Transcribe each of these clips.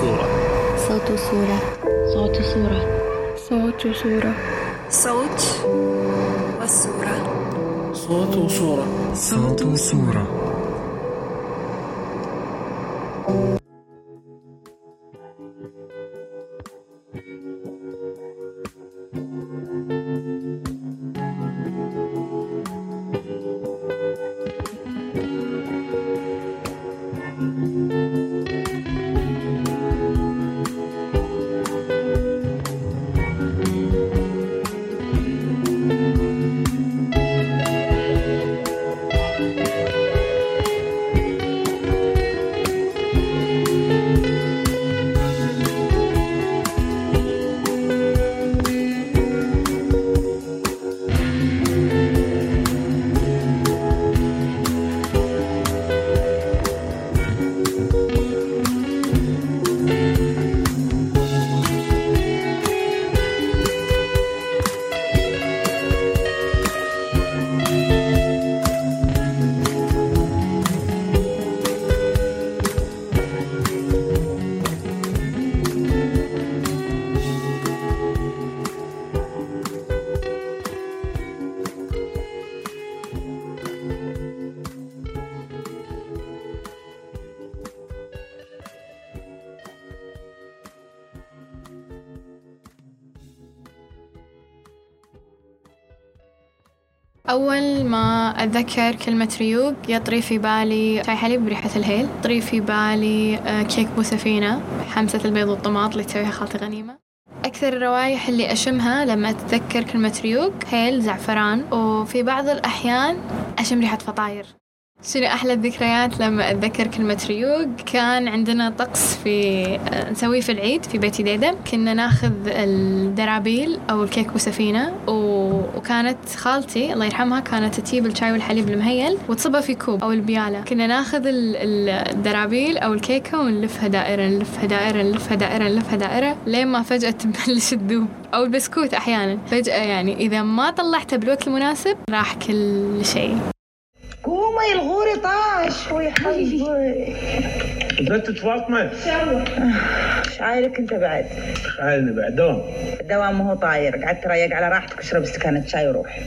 صورة صوت صورة صوت صورة صوت صورة صوت والصورة صوت وصورة صوت وصورة أول ما أتذكر كلمة ريوق يطري في بالي شاي حليب بريحة الهيل. يطري في بالي آه، كيك بوسفينة حمسة البيض والطماط اللي تسويها خالتي غنيمة. أكثر الروايح اللي أشمها لما أتذكر كلمة ريوق هيل زعفران. وفي بعض الأحيان أشم ريحة فطاير. شنو أحلى الذكريات لما أتذكر كلمة ريوق. كان عندنا طقس في آه، نسويه في العيد في بيت ديدم كنا ناخذ الدرابيل أو الكيك بسفينة و... وكانت خالتي الله يرحمها كانت تجيب الشاي والحليب المهيل وتصبه في كوب أو البيالة. كنا ناخذ ال- ال- الدرابيل أو الكيكة ونلفها دائرة نلفها دائرة نلفها دائرة نلفها دائرة لين ما فجأة تبلش تذوب. أو البسكوت أحيانا. فجأة يعني إذا ما طلعته بالوقت المناسب راح كل شيء. قومي الغوري طاش ويا حبيبي. بنت فاطمة شعايرك انت بعد. عيني بعدهم الدوام ما هو طاير. قعدت تريق على راحتك اشرب استكانة شاي وروح.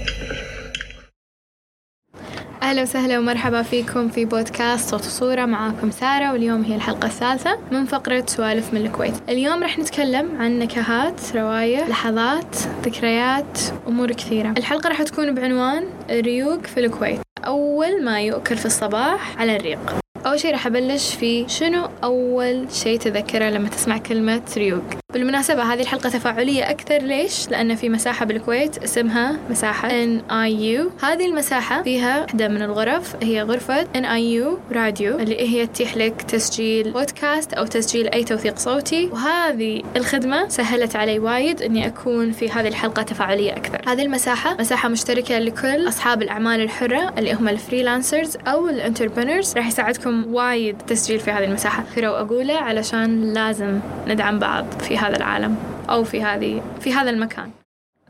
أهلا وسهلا ومرحبا فيكم في بودكاست صوت وصورة. معاكم سارة واليوم هي الحلقة الثالثة من فقرة سوالف من الكويت. اليوم رح نتكلم عن نكهات رواية لحظات ذكريات أمور كثيرة. الحلقة رح تكون بعنوان ريوق في الكويت. أول ما يؤكل في الصباح على الريق. أول شيء راح أبلش في شنو أول شيء تذكره لما تسمع كلمة ريوق. بالمناسبة هذه الحلقة تفاعلية أكثر. ليش؟ لأن في مساحة بالكويت اسمها مساحة NIU هذه المساحة فيها واحدة من الغرف هي غرفة NIU راديو اللي هي تتيح لك تسجيل بودكاست أو تسجيل أي توثيق صوتي. وهذه الخدمة سهلت علي وايد إني أكون في هذه الحلقة تفاعلية أكثر. هذه المساحة مساحة مشتركة لكل أصحاب الأعمال الحرة اللي هم ال freelancers أو ال entrepreneurs راح يساعدكم وايد تسجيل في هذه المساحة. كثير أقوله علشان لازم ندعم بعض في هذا العالم أو في هذه في هذا المكان.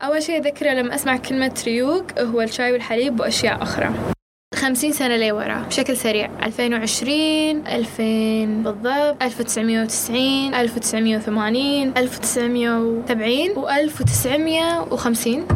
أول شيء أذكره لما أسمع كلمة ريوق هو الشاي والحليب وأشياء أخرى. خمسين سنة لي ورا بشكل سريع. 2020 2000 بالضبط 1990 1980 1970 و 1950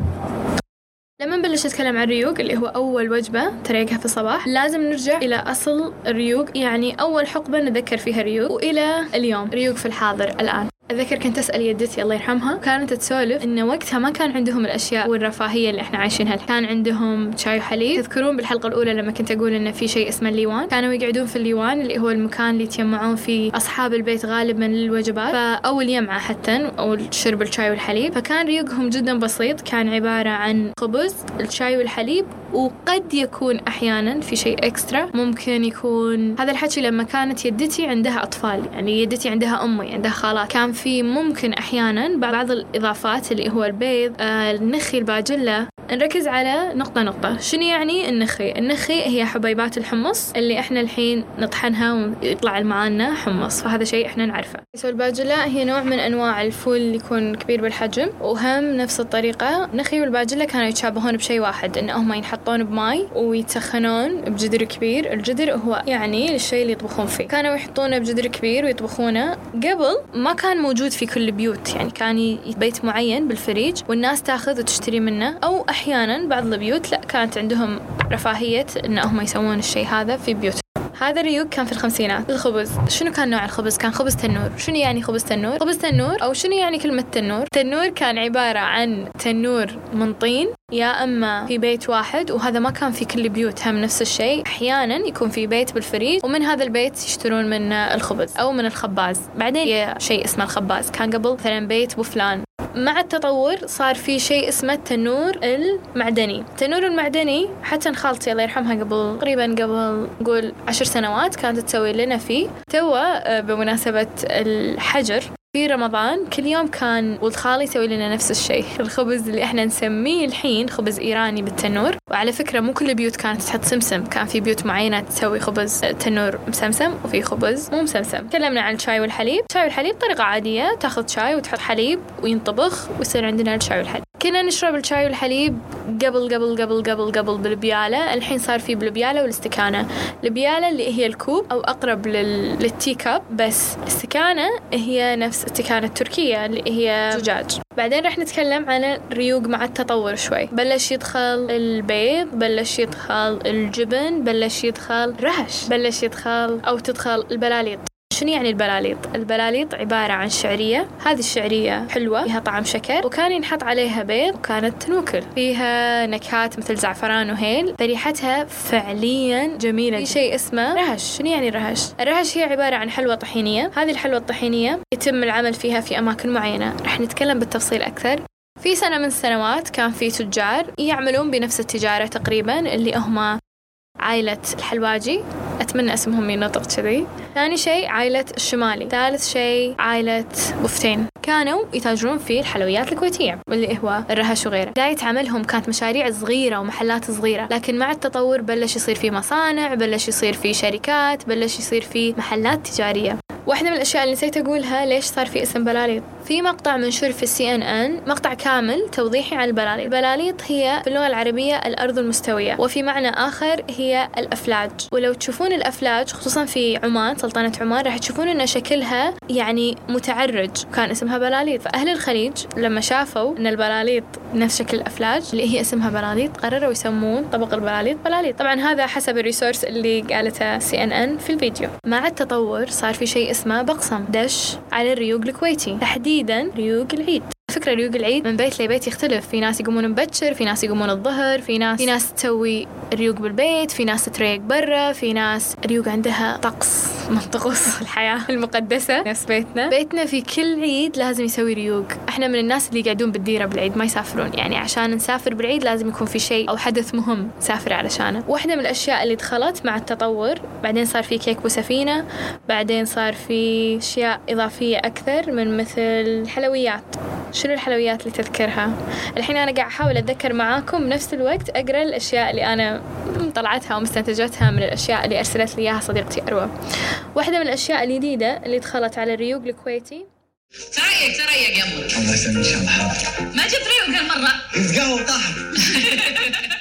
لما نبلش نتكلم عن الريوق اللي هو أول وجبة تريقها في الصباح لازم نرجع إلى أصل الريوق يعني أول حقبة نذكر فيها الريوق وإلى اليوم ريوق في الحاضر الآن. أتذكر كنت أسأل يدتي الله يرحمها. كانت تسولف إن وقتها ما كان عندهم الأشياء والرفاهية اللي إحنا عايشينها. كان عندهم شاي وحليب. تذكرون بالحلقة الأولى لما كنت أقول إن في شيء اسمه الليوان؟ كانوا يقعدون في الليوان اللي هو المكان اللي يتجمعون فيه أصحاب البيت غالبا للوجبات. أو اليمعة حتى أو شرب الشاي والحليب. فكان ريوقهم جدا بسيط. كان عبارة عن خبز الشاي والحليب. وقد يكون أحيانا في شيء إكسترا. ممكن يكون هذا الحكي لما كانت يدتي عندها أطفال. يعني يدتي عندها أمي عندها خالات. كان في ممكن أحيانا بعض الإضافات اللي هو البيض آه النخي الباجلة. نركز على نقطة نقطة. شنو يعني النخي؟ النخي هي حبيبات الحمص اللي إحنا الحين نطحنها ويطلع معانا حمص فهذا شيء إحنا نعرفه. so الباجلة هي نوع من أنواع الفول اللي يكون كبير بالحجم وهم نفس الطريقة. النخي والباجلة كانوا يتشابهون بشيء واحد إن هم ينحطون بماي ويتسخنون بجدر كبير. الجدر هو يعني الشيء اللي يطبخون فيه. كانوا يحطونه بجدر كبير ويطبخونه. قبل ما كان موجود في كل البيوت يعني كان بيت معين بالفريج والناس تاخذ وتشتري منه. أو أحيانا بعض البيوت لا كانت عندهم رفاهية إن هم يسوون الشيء هذا في بيوتهم هذا الريوق كان في الخمسينات. الخبز. شنو كان نوع الخبز؟ كان خبز تنور. شنو يعني خبز تنور؟ خبز تنور أو شنو يعني كلمة تنور؟ تنور كان عبارة عن تنور من طين يا أما في بيت واحد وهذا ما كان في كل البيوت هم نفس الشيء. أحيانا يكون في بيت بالفريج ومن هذا البيت يشترون من الخبز أو من الخباز. بعدين شيء اسمه الخباز. كان قبل مثلا بيت أبو فلان. مع التطور صار في شيء اسمه التنور المعدني. التنور المعدني حتى خالتي الله يرحمها قبل تقريبا قبل نقول عشر سنوات كانت تسوي لنا فيه. توا بمناسبة الحجر في رمضان كل يوم كان ولد خالي يسوي لنا نفس الشيء. الخبز اللي إحنا نسميه الحين خبز إيراني بالتنور. وعلى فكرة مو كل البيوت كانت تحط سمسم. كان في بيوت معينة تسوي خبز تنور مسمسم وفي خبز مو مسمسم. تكلمنا عن الشاي والحليب. الشاي والحليب طريقة عادية. تاخذ شاي وتحط حليب وينطبخ ويصير عندنا الشاي والحليب. كنا نشرب الشاي والحليب قبل قبل قبل قبل قبل بالبيالة. الحين صار في بالبيالة والاستكانة. البيالة اللي هي الكوب أو أقرب لل... للتي كاب. بس الاستكانة هي نفس الاستكانة التركية اللي هي زجاج. بعدين راح نتكلم عن الريوق مع التطور شوي. بلش يدخل البيض بلش يدخل الجبن بلش يدخل رهش. بلش يدخل أو تدخل البلاليط. شنو يعني البلاليط؟ البلاليط عبارة عن شعرية هذه الشعرية حلوة فيها طعم شكر وكان ينحط عليها بيض وكانت تنوكل. فيها نكهات مثل زعفران وهيل فريحتها فعليا جميلة في شيء اسمه رهش. شنو يعني رهش؟ الرهش هي عبارة عن حلوة طحينية. هذه الحلوة الطحينية يتم العمل فيها في أماكن معينة. راح نتكلم بالتفصيل أكثر. في سنة من السنوات كان في تجار يعملون بنفس التجارة تقريبا اللي هم عائلة الحلواجي. أتمنى أسمهم ينطق كذي. ثاني شيء عائلة الشمالي. ثالث شيء عائلة بفتين كانوا يتاجرون في الحلويات الكويتية اللي هو الرهش وغيره. بداية عملهم كانت مشاريع صغيرة ومحلات صغيرة لكن مع التطور بلش يصير في مصانع بلش يصير في شركات بلش يصير في محلات تجارية. واحدة من الأشياء اللي نسيت أقولها ليش صار في اسم بلاليط في مقطع منشور في السي ان ان مقطع كامل توضيحي عن البلاليط البلاليط هي في اللغة العربية الأرض المستوية وفي معنى آخر هي الأفلاج. ولو تشوفون الأفلاج خصوصا في عمان سلطنة عمان راح تشوفون أن شكلها يعني متعرج. كان اسمها بلاليط. فأهل الخليج لما شافوا أن البلاليط نفس شكل الأفلاج اللي هي اسمها بلاليط قرروا يسمون طبق البلاليط بلاليط. طبعا هذا حسب ال resource اللي قالته CNN في الفيديو. مع التطور صار في شيء اسمه بقسم دش على الريوق الكويتي. تحديدا ريوق العيد فكرة ريوق العيد من بيت لبيت يختلف. في ناس يقومون مبكر في ناس يقومون الظهر في ناس في ناس تسوي ريوق بالبيت في ناس تريق برا في ناس ريوق عندها طقس من طقوس الحياة المقدسة. نفس بيتنا. بيتنا في كل عيد لازم يسوي ريوق. إحنا من الناس اللي يقعدون بالديرة بالعيد ما يسافرون. يعني عشان نسافر بالعيد لازم يكون في شيء أو حدث مهم نسافر علشانه. واحدة من الأشياء اللي دخلت مع التطور بعدين صار في كيك بوسفينة بعدين صار في أشياء إضافية أكثر من مثل حلويات. شنو الحلويات اللي تذكرها؟ الحين أنا قاعد أحاول أتذكر معاكم بنفس الوقت أقرأ الأشياء اللي أنا طلعتها ومستنتجتها من الأشياء اللي أرسلت لي إياها صديقتي أروى. واحدة من الأشياء الجديدة اللي دخلت على الريوق الكويتي. تريق تريق يلا الله يسلمك ان شاء الله. حاضر ما جبت ريوق هالمرة. يتقهوى طاحت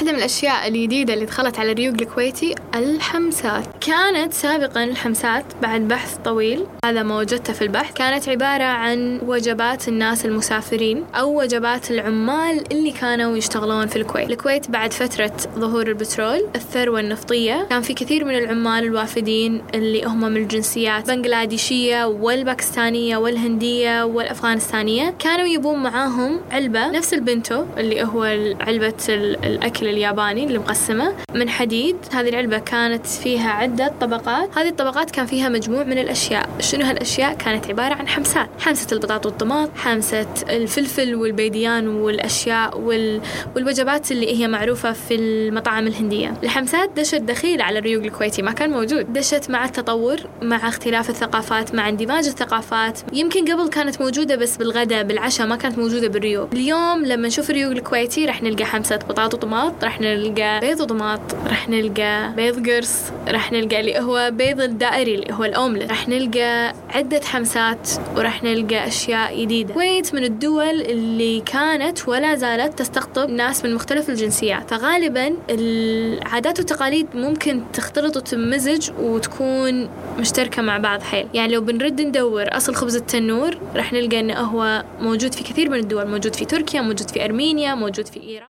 واحدة من الأشياء الجديدة اللي دخلت على الريوق الكويتي الحمسات. كانت سابقا الحمسات بعد بحث طويل. هذا ما وجدته في البحث. كانت عبارة عن وجبات الناس المسافرين أو وجبات العمال اللي كانوا يشتغلون في الكويت. الكويت بعد فترة ظهور البترول الثروة النفطية كان في كثير من العمال الوافدين اللي هم من الجنسيات بنغلاديشية والباكستانية والهندية والأفغانستانية. كانوا يبون معاهم علبة نفس البنتو اللي هو علبة الأكل الياباني اللي مقسمة من حديد. هذه العلبة كانت فيها عدة طبقات. هذه الطبقات كان فيها مجموع من الأشياء. شنو هالأشياء؟ كانت عبارة عن حمسات. حمسة البطاطا والطماط حمسة الفلفل والبيديان والأشياء وال... والوجبات اللي هي معروفة في المطاعم الهندية. الحمسات دشت دخيل على الريوق الكويتي ما كان موجود. دشت مع التطور مع اختلاف الثقافات مع اندماج الثقافات. يمكن قبل كانت موجودة بس بالغداء بالعشاء ما كانت موجودة بالريوق. اليوم لما نشوف الريوق الكويتي راح نلقى حمسة بطاطا وطماط. راح نلقى بيض وطماط راح نلقى بيض قرص راح نلقى اللي هو بيض الدائري اللي هو الأوملت راح نلقى عدة حمسات وراح نلقى أشياء جديدة الكويت من الدول اللي كانت ولا زالت تستقطب ناس من مختلف الجنسيات. فغالبا العادات والتقاليد ممكن تختلط وتمزج وتكون مشتركة مع بعض حيل. يعني لو بنرد ندور أصل خبز التنور راح نلقى أنه هو موجود في كثير من الدول. موجود في تركيا موجود في أرمينيا موجود في إيران.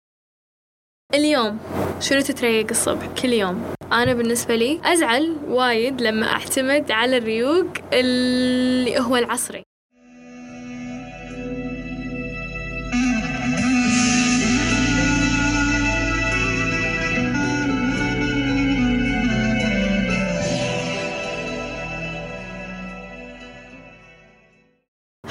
اليوم شنو تتريق الصبح كل يوم؟ أنا بالنسبة لي أزعل وايد لما أعتمد على الريوق اللي هو العصري.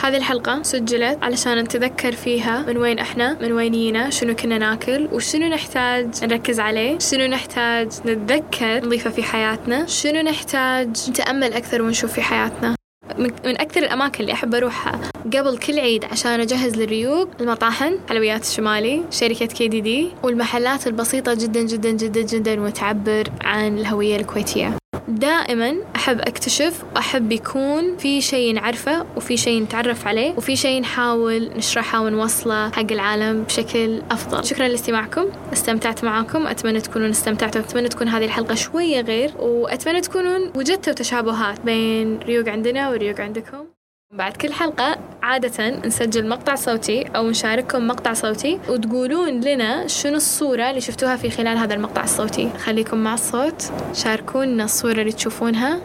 هذه الحلقة سجلت علشان نتذكر فيها من وين إحنا من وين جينا شنو كنا ناكل وشنو نحتاج نركز عليه شنو نحتاج نتذكر نضيفه في حياتنا شنو نحتاج نتأمل أكثر ونشوف في حياتنا. من أكثر الأماكن اللي أحب أروحها قبل كل عيد عشان أجهز للريوق المطاحن حلويات الشمالي شركة كي دي دي والمحلات البسيطة جدا جدا جدا جدا وتعبر عن الهوية الكويتية. دائما أحب أكتشف وأحب يكون في شيء نعرفه وفي شيء نتعرف عليه وفي شيء نحاول نشرحه ونوصله حق العالم بشكل أفضل. شكرا لاستماعكم. استمتعت معاكم. أتمنى تكونون استمتعتوا. أتمنى تكون هذه الحلقة شوية غير. وأتمنى تكونون وجدتوا تشابهات بين ريوق عندنا وريوق عندكم. بعد كل حلقة عادة نسجل مقطع صوتي أو نشارككم مقطع صوتي وتقولون لنا شنو الصورة اللي شفتوها في خلال هذا المقطع الصوتي. خليكم مع الصوت شاركونا الصورة اللي تشوفونها.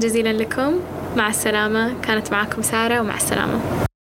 جزيلا لكم. مع السلامة. كانت معكم سارة ومع السلامة.